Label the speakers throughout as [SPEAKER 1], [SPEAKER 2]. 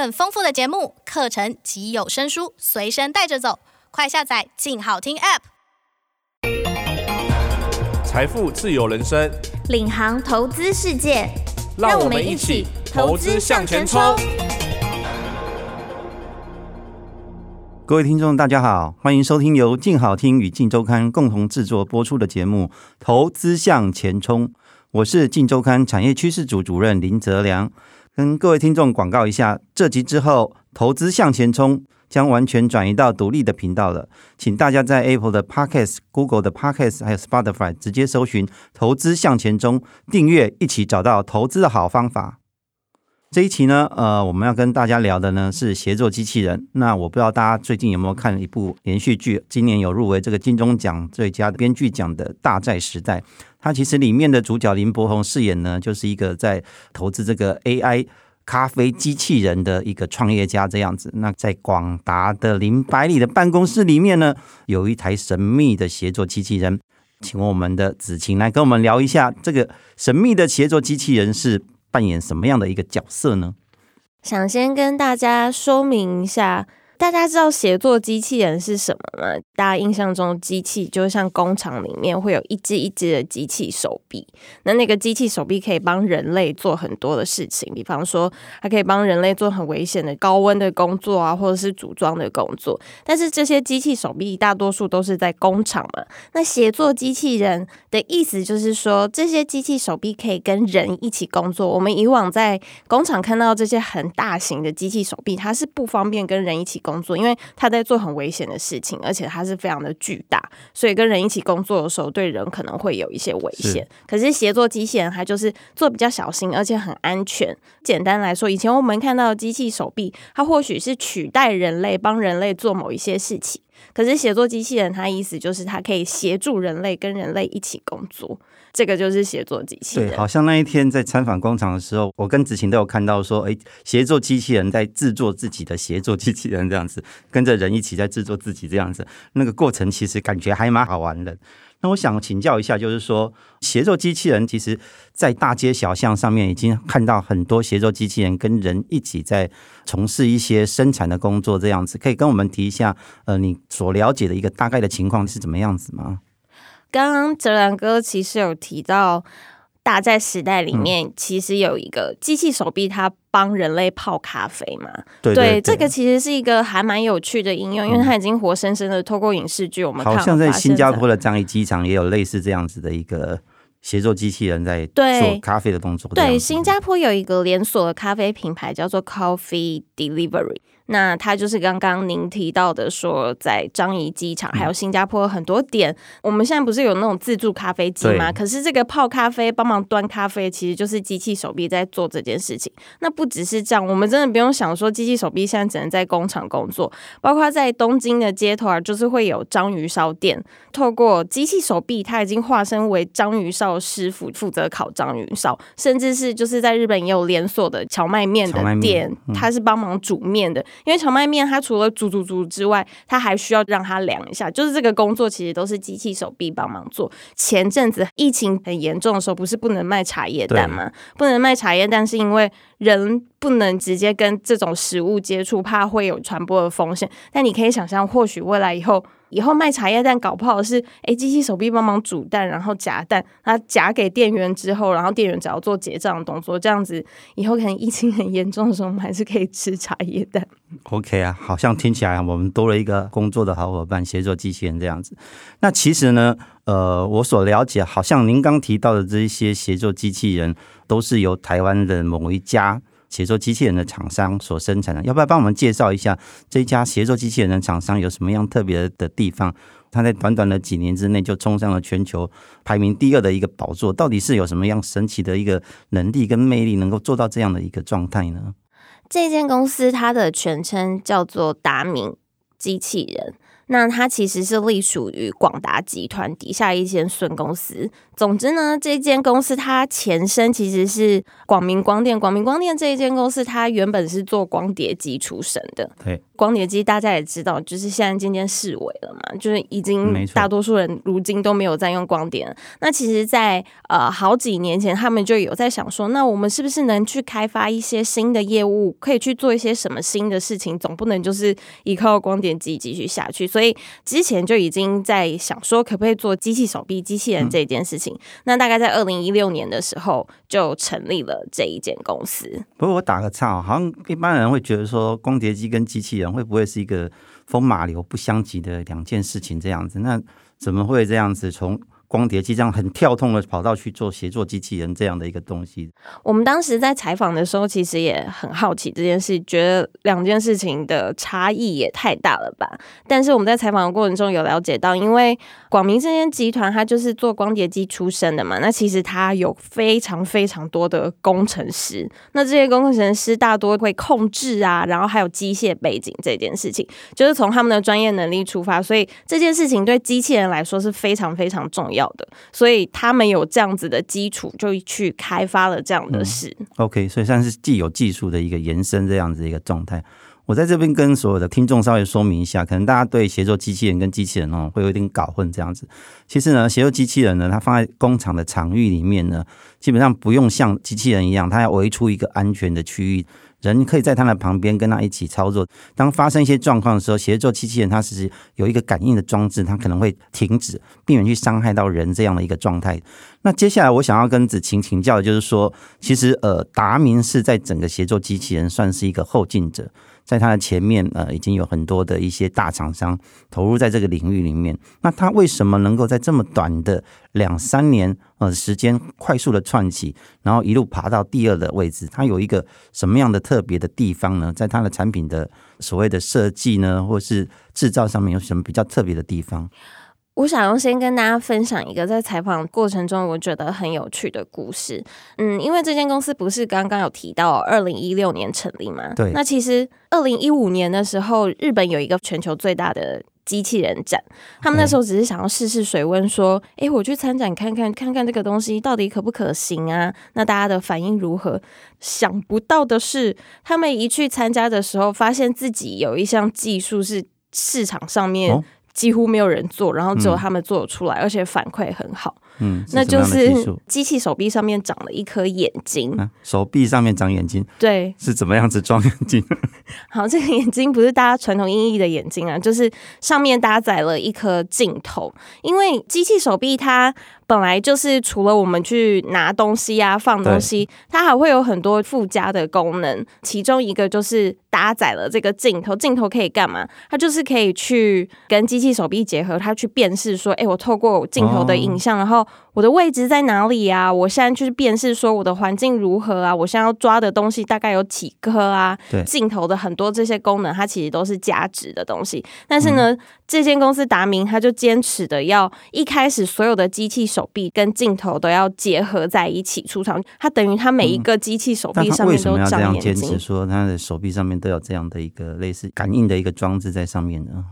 [SPEAKER 1] 更丰富的节目、课程及有声书随身带着走，快下载“静好听 ”App。
[SPEAKER 2] 财富自由人生，
[SPEAKER 3] 领航投资世界，
[SPEAKER 2] 让我们一起投资向前冲。
[SPEAKER 4] 各位听众，大家好，欢迎收听由静好听与静周刊共同制作播出的节目《投资向前冲》，我是静周刊产业趋势组主任林泽良。跟各位听众广告一下，这集之后，投资向前冲将完全转移到独立的频道了，请大家在 Apple 的 Podcast、Google 的 Podcast 还有 Spotify 直接搜寻“投资向前冲”，订阅，一起找到投资的好方法。这一期呢，呃，我们要跟大家聊的呢是协作机器人。那我不知道大家最近有没有看一部连续剧，今年有入围这个金钟奖最佳编剧奖的《大债时代》。它其实里面的主角林柏宏饰演呢，就是一个在投资这个 AI 咖啡机器人的一个创业家这样子。那在广达的林百里的办公室里面呢，有一台神秘的协作机器人。请问我们的子晴来跟我们聊一下，这个神秘的协作机器人是扮演什么样的一个角色呢？
[SPEAKER 3] 想先跟大家说明一下。大家知道协作机器人是什么吗？大家印象中机器就像工厂里面会有一只一只的机器手臂，那那个机器手臂可以帮人类做很多的事情，比方说它可以帮人类做很危险的高温的工作啊，或者是组装的工作。但是这些机器手臂大多数都是在工厂嘛。那协作机器人的意思就是说，这些机器手臂可以跟人一起工作。我们以往在工厂看到这些很大型的机器手臂，它是不方便跟人一起工。工作，因为他在做很危险的事情，而且他是非常的巨大，所以跟人一起工作的时候，对人可能会有一些危险。可是协作机器人，它就是做比较小心，而且很安全。简单来说，以前我们看到的机器手臂，它或许是取代人类，帮人类做某一些事情。可是协作机器人，它意思就是它可以协助人类跟人类一起工作。这个就是协作机器人。
[SPEAKER 4] 对，好像那一天在参访工厂的时候，我跟子晴都有看到说，哎，协作机器人在制作自己的协作机器人这样子，跟着人一起在制作自己这样子，那个过程其实感觉还蛮好玩的。那我想请教一下，就是说协作机器人，其实在大街小巷上面已经看到很多协作机器人跟人一起在从事一些生产的工作这样子，可以跟我们提一下，呃，你所了解的一个大概的情况是怎么样子吗？
[SPEAKER 3] 刚刚哲然哥其实有提到，大在时代里面其实有一个机器手臂，它帮人类泡咖啡嘛。对，对，对，对，这个其实是一个还蛮有趣的应用，因为它已经活生生的透过影视剧，我们看好像
[SPEAKER 4] 在新加坡的樟宜机场也有类似这样子的一个协作机器人在做咖啡的动作。
[SPEAKER 3] 对，新加坡有一个连锁的咖啡品牌叫做 Coffee Delivery。那它就是刚刚您提到的，说在樟宜机场还有新加坡很多点，我们现在不是有那种自助咖啡机吗？可是这个泡咖啡、帮忙端咖啡，其实就是机器手臂在做这件事情。那不只是这样，我们真的不用想说机器手臂现在只能在工厂工作，包括在东京的街头啊，就是会有章鱼烧店，透过机器手臂，它已经化身为章鱼烧师傅，负责烤章鱼烧，甚至是就是在日本也有连锁的荞麦面的店，它是帮忙煮面的。因为荞麦面，它除了煮煮煮之外，它还需要让它凉一下。就是这个工作其实都是机器手臂帮忙做。前阵子疫情很严重的时候，不是不能卖茶叶蛋吗？不能卖茶叶蛋是因为人不能直接跟这种食物接触，怕会有传播的风险。但你可以想象，或许未来以后。以后卖茶叶蛋搞不好是，哎，机器手臂帮忙煮蛋，然后夹蛋，它夹给店员之后，然后店员只要做结账的动作，这样子以后可能疫情很严重的时候，我们还是可以吃茶叶蛋。
[SPEAKER 4] OK 啊，好像听起来我们多了一个工作的好伙伴，协作机器人这样子。那其实呢，呃，我所了解，好像您刚提到的这一些协作机器人，都是由台湾的某一家。协作机器人的厂商所生产的，要不要帮我们介绍一下这一家协作机器人的厂商有什么样特别的地方？它在短短的几年之内就冲上了全球排名第二的一个宝座，到底是有什么样神奇的一个能力跟魅力，能够做到这样的一个状态呢？
[SPEAKER 3] 这间公司它的全称叫做达明机器人。那它其实是隶属于广达集团底下一间孙公司，总之呢，这间公司它前身其实是广明光电。广明光电这一间公司，它原本是做光碟机出身的。
[SPEAKER 4] 对。
[SPEAKER 3] 光碟机大家也知道，就是现在渐渐式微了嘛，就是已经大多数人如今都没有在用光碟了。那其实在，在呃好几年前，他们就有在想说，那我们是不是能去开发一些新的业务，可以去做一些什么新的事情？总不能就是依靠光碟机继续下去。所以之前就已经在想说，可不可以做机器手臂、机器人这件事情？嗯、那大概在二零一六年的时候，就成立了这一间公司。
[SPEAKER 4] 不过我打个岔，好像一般人会觉得说，光碟机跟机器人。会不会是一个风马牛不相及的两件事情？这样子，那怎么会这样子从？光碟机这样很跳痛的跑道去做协作机器人这样的一个东西。
[SPEAKER 3] 我们当时在采访的时候，其实也很好奇这件事，觉得两件事情的差异也太大了吧。但是我们在采访的过程中有了解到，因为广明这间集团它就是做光碟机出身的嘛，那其实它有非常非常多的工程师，那这些工程师大多会控制啊，然后还有机械背景这件事情，就是从他们的专业能力出发，所以这件事情对机器人来说是非常非常重要。要的，所以他们有这样子的基础，就去开发了这样的事。
[SPEAKER 4] 嗯、OK，所以算是既有技术的一个延伸，这样子一个状态。我在这边跟所有的听众稍微说明一下，可能大家对协作机器人跟机器人哦会有点搞混这样子。其实呢，协作机器人呢，它放在工厂的场域里面呢，基本上不用像机器人一样，它要围出一个安全的区域。人可以在他的旁边跟他一起操作。当发生一些状况的时候，协作机器人它其实有一个感应的装置，它可能会停止，避免去伤害到人这样的一个状态。那接下来我想要跟子晴请教的就是说，其实呃，达明是在整个协作机器人算是一个后进者。在它的前面，呃，已经有很多的一些大厂商投入在这个领域里面。那它为什么能够在这么短的两三年呃时间快速的窜起，然后一路爬到第二的位置？它有一个什么样的特别的地方呢？在它的产品的所谓的设计呢，或是制造上面有什么比较特别的地方？
[SPEAKER 3] 我想要先跟大家分享一个在采访过程中我觉得很有趣的故事。嗯，因为这间公司不是刚刚有提到二零一六年成立吗？
[SPEAKER 4] 对。
[SPEAKER 3] 那其实二零一五年的时候，日本有一个全球最大的机器人展，他们那时候只是想要试试水温，说：“哎、欸，我去参展看看，看看这个东西到底可不可行啊？那大家的反应如何？”想不到的是，他们一去参加的时候，发现自己有一项技术是市场上面、哦。几乎没有人做，然后只有他们做出来，嗯、而且反馈很好。嗯，那就是机器手臂上面长了一颗眼睛。啊，
[SPEAKER 4] 手臂上面长眼睛，
[SPEAKER 3] 对，
[SPEAKER 4] 是怎么样子装眼睛？
[SPEAKER 3] 好，这个眼睛不是大家传统意义的眼睛啊，就是上面搭载了一颗镜头。因为机器手臂它本来就是除了我们去拿东西啊、放东西，它还会有很多附加的功能，其中一个就是搭载了这个镜头。镜头可以干嘛？它就是可以去跟机器手臂结合，它去辨识说，哎，我透过镜头的影像，哦、然后。我的位置在哪里呀、啊？我现在就是辨识说我的环境如何啊？我现在要抓的东西大概有几颗啊？对，镜头的很多这些功能，它其实都是价值的东西。但是呢，嗯、这间公司达明，他就坚持的要一开始所有的机器手臂跟镜头都要结合在一起出厂。它等于它每一个机器手臂上面都长眼睛。坚持说它的手臂上面都有这样的一个类似感应的一个装置在上面呢？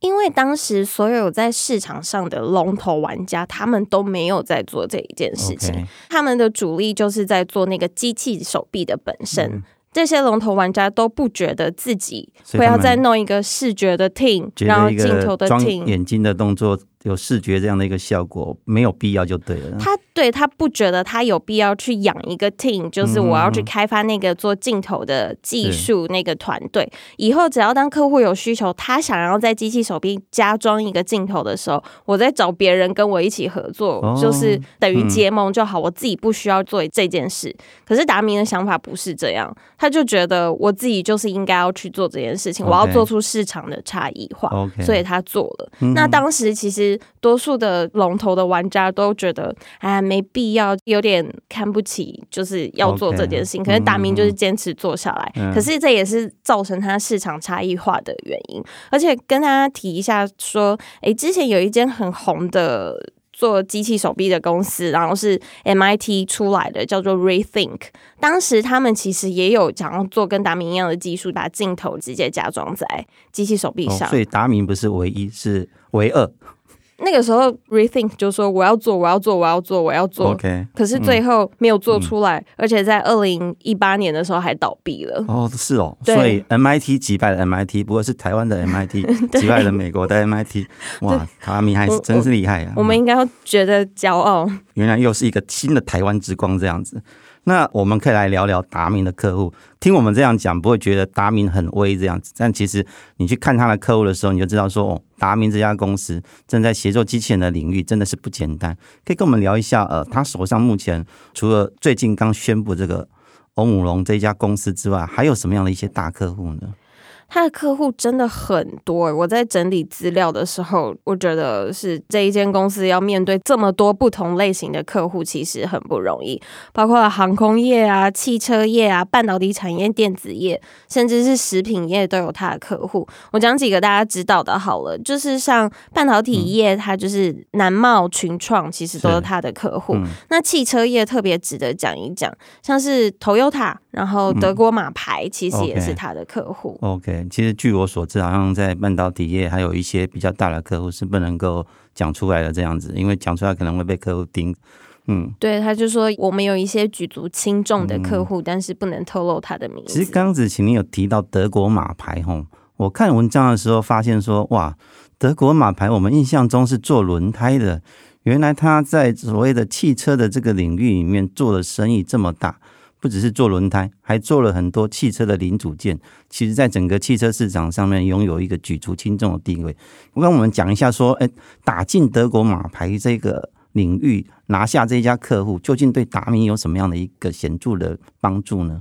[SPEAKER 3] 因为当时所有在市场上的龙头玩家，他们都没有在做这一件事情。Okay. 他们的主力就是在做那个机器手臂的本身。嗯、这些龙头玩家都不觉得自己会要再弄一个视觉的 team，然后镜头的 team，
[SPEAKER 4] 眼睛的动作。有视觉这样的一个效果，没有必要就对了。
[SPEAKER 3] 他对他不觉得他有必要去养一个 team，就是我要去开发那个做镜头的技术那个团队。以后只要当客户有需求，他想要在机器手臂加装一个镜头的时候，我再找别人跟我一起合作，哦、就是等于结盟就好。我自己不需要做这件事。可是达明的想法不是这样，他就觉得我自己就是应该要去做这件事情，我要做出市场的差异化，所以他做了。那当时其实。多数的龙头的玩家都觉得，哎，没必要，有点看不起，就是要做这件事情。Okay. 可是达明就是坚持做下来，嗯、可是这也是造成他市场差异化的原因。而且跟大家提一下，说，哎，之前有一间很红的做机器手臂的公司，然后是 MIT 出来的，叫做 Rethink。当时他们其实也有想要做跟达明一样的技术，把镜头直接加装在机器手臂上。
[SPEAKER 4] 哦、所以达明不是唯一，是唯二。
[SPEAKER 3] 那个时候 rethink 就说我要做，我要做，我要做，我要做。
[SPEAKER 4] OK，
[SPEAKER 3] 可是最后没有做出来，
[SPEAKER 4] 嗯、
[SPEAKER 3] 而且在二零一八年的时候还倒闭了。
[SPEAKER 4] 哦，是哦，所以 MIT 击败了 MIT，不过是台湾的 MIT 击败了美国的 MIT。哇，卡米还是真是厉害啊！
[SPEAKER 3] 我们应该要觉得骄傲。
[SPEAKER 4] 原来又是一个新的台湾之光这样子。那我们可以来聊聊达明的客户。听我们这样讲，不会觉得达明很威这样子。但其实你去看他的客户的时候，你就知道说，哦，达明这家公司正在协作机器人的领域真的是不简单。可以跟我们聊一下，呃，他手上目前除了最近刚宣布这个欧姆龙这家公司之外，还有什么样的一些大客户呢？
[SPEAKER 3] 他的客户真的很多，我在整理资料的时候，我觉得是这一间公司要面对这么多不同类型的客户，其实很不容易，包括航空业啊、汽车业啊、半导体产业、电子业，甚至是食品业都有他的客户。我讲几个大家知道的，好了，就是像半导体业，它就是南茂、群创，其实都是他的客户。嗯、那汽车业特别值得讲一讲，像是 Toyota，然后德国马牌，其实也是他的客户。
[SPEAKER 4] 嗯、OK。其实据我所知，好像在半导体业还有一些比较大的客户是不能够讲出来的这样子，因为讲出来可能会被客户盯。嗯，
[SPEAKER 3] 对，他就说我们有一些举足轻重的客户，嗯、但是不能透露他的名字。
[SPEAKER 4] 其实刚子晴你有提到德国马牌吼，我看文章的时候发现说，哇，德国马牌我们印象中是做轮胎的，原来他在所谓的汽车的这个领域里面做的生意这么大。不只是做轮胎，还做了很多汽车的零组件。其实，在整个汽车市场上面，拥有一个举足轻重的地位。我跟我们讲一下，说，哎，打进德国马牌这个领域，拿下这家客户，究竟对达明有什么样的一个显著的帮助呢？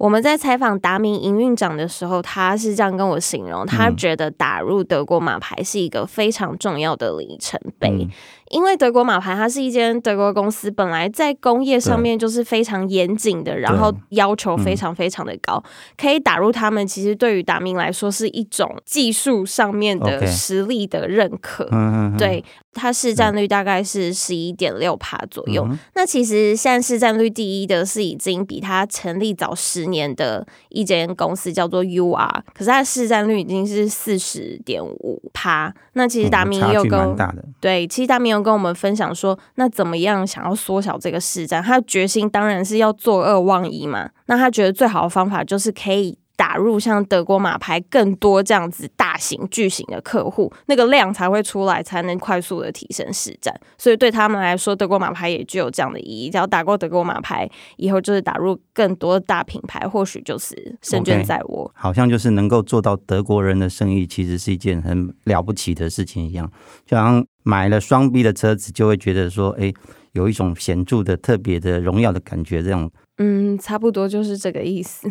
[SPEAKER 3] 我们在采访达明营运长的时候，他是这样跟我形容，他觉得打入德国马牌是一个非常重要的里程碑。嗯。因为德国马牌它是一间德国公司，本来在工业上面就是非常严谨的，然后要求非常非常的高，可以打入他们，其实对于达明来说是一种技术上面的实力的认可。对，它市占率大概是十一点六趴左右。那其实现在市占率第一的是已经比它成立早十年的一间公司叫做 UR，可是它的市占率已经是四十点五趴。那其实达明也有跟对，其实达明有。跟我们分享说，那怎么样想要缩小这个市占？他的决心当然是要做二忘一嘛。那他觉得最好的方法就是可以打入像德国马牌更多这样子大型巨型的客户，那个量才会出来，才能快速的提升市占。所以对他们来说，德国马牌也具有这样的意义。只要打过德国马牌以后，就是打入更多的大品牌，或许就是胜券在握。Okay,
[SPEAKER 4] 好像就是能够做到德国人的生意，其实是一件很了不起的事情一样，就好像。买了双 B 的车子，就会觉得说，哎，有一种显著的、特别的荣耀的感觉。这样，
[SPEAKER 3] 嗯，差不多就是这个意思。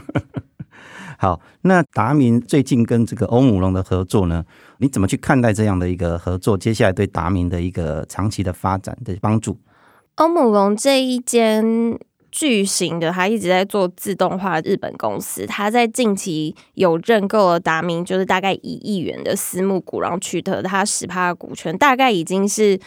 [SPEAKER 4] 好，那达明最近跟这个欧姆龙的合作呢，你怎么去看待这样的一个合作？接下来对达明的一个长期的发展的帮助？
[SPEAKER 3] 欧姆龙这一间。巨型的，他一直在做自动化。日本公司，他在近期有认购了达明，就是大概一亿元的私募股，然后取得他十趴的股权，大概已经是。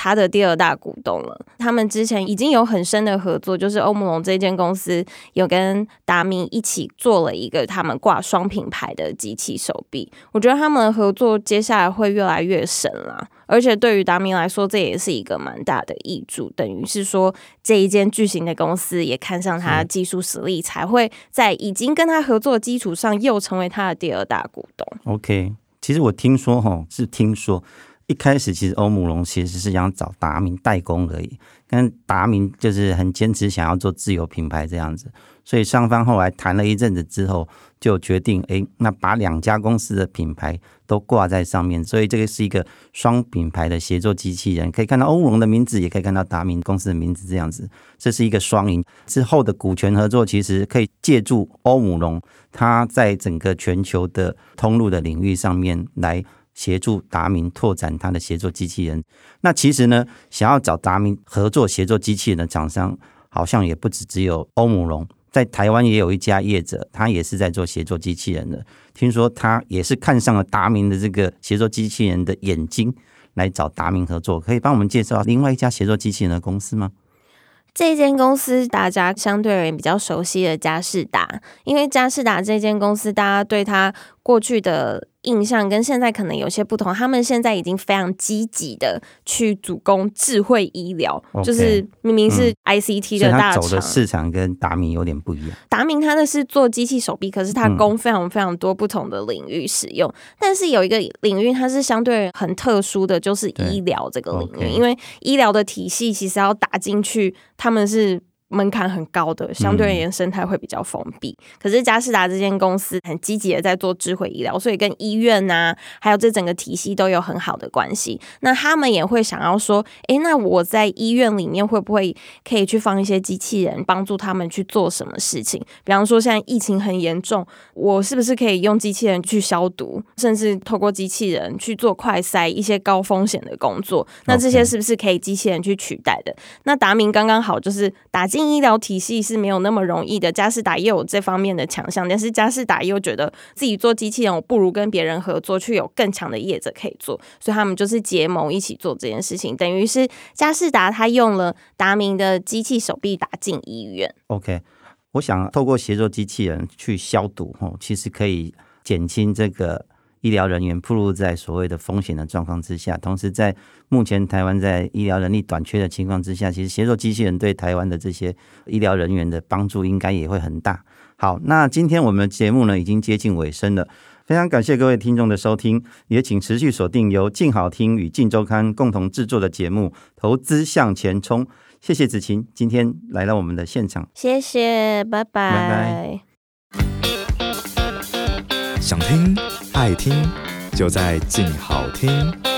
[SPEAKER 3] 他的第二大股东了，他们之前已经有很深的合作，就是欧姆龙这间公司有跟达明一起做了一个他们挂双品牌的机器手臂。我觉得他们的合作接下来会越来越深啦，而且对于达明来说，这也是一个蛮大的益处，等于是说这一间巨型的公司也看上他的技术实力，才会在已经跟他合作的基础上又成为他的第二大股东。
[SPEAKER 4] OK，其实我听说哈，是听说。一开始其实欧姆龙其实是想找达明代工而已，跟达明就是很坚持想要做自有品牌这样子，所以双方后来谈了一阵子之后，就决定哎，那把两家公司的品牌都挂在上面，所以这个是一个双品牌的协作机器人，可以看到欧姆龙的名字，也可以看到达明公司的名字这样子，这是一个双赢。之后的股权合作其实可以借助欧姆龙，它在整个全球的通路的领域上面来。协助达明拓展他的协作机器人。那其实呢，想要找达明合作协作机器人的厂商，好像也不止只有欧姆龙，在台湾也有一家业者，他也是在做协作机器人的。听说他也是看上了达明的这个协作机器人的眼睛，来找达明合作。可以帮我们介绍另外一家协作机器人的公司吗？
[SPEAKER 3] 这间公司大家相对而言比较熟悉的佳士达，因为佳士达这间公司，大家对他过去的印象跟现在可能有些不同，他们现在已经非常积极的去主攻智慧医疗，okay, 就是明明是 ICT 的大厂，
[SPEAKER 4] 嗯、走的市场跟达明有点不一样。
[SPEAKER 3] 达明它的是做机器手臂，可是它供非常非常多不同的领域使用，嗯、但是有一个领域它是相对很特殊的，就是医疗这个领域，okay, 因为医疗的体系其实要打进去，他们是。门槛很高的，相对而言生态会比较封闭。嗯、可是嘉士达这间公司很积极的在做智慧医疗，所以跟医院呐、啊，还有这整个体系都有很好的关系。那他们也会想要说，诶、欸，那我在医院里面会不会可以去放一些机器人，帮助他们去做什么事情？比方说现在疫情很严重，我是不是可以用机器人去消毒，甚至透过机器人去做快筛一些高风险的工作？那这些是不是可以机器人去取代的.那达明刚刚好就是打进。医疗体系是没有那么容易的，佳士达也有这方面的强项，但是佳士达又觉得自己做机器人，我不如跟别人合作，去有更强的业者可以做，所以他们就是结盟一起做这件事情，等于是佳士达他用了达明的机器手臂打进医院。
[SPEAKER 4] OK，我想透过协作机器人去消毒，哦，其实可以减轻这个。医疗人员暴露在所谓的风险的状况之下，同时在目前台湾在医疗人力短缺的情况之下，其实协作机器人对台湾的这些医疗人员的帮助应该也会很大。好，那今天我们的节目呢已经接近尾声了，非常感谢各位听众的收听，也请持续锁定由静好听与静周刊共同制作的节目《投资向前冲》。谢谢子晴今天来到我们的现场，
[SPEAKER 3] 谢谢，拜拜，拜
[SPEAKER 5] 拜，想听。爱听就在静好听。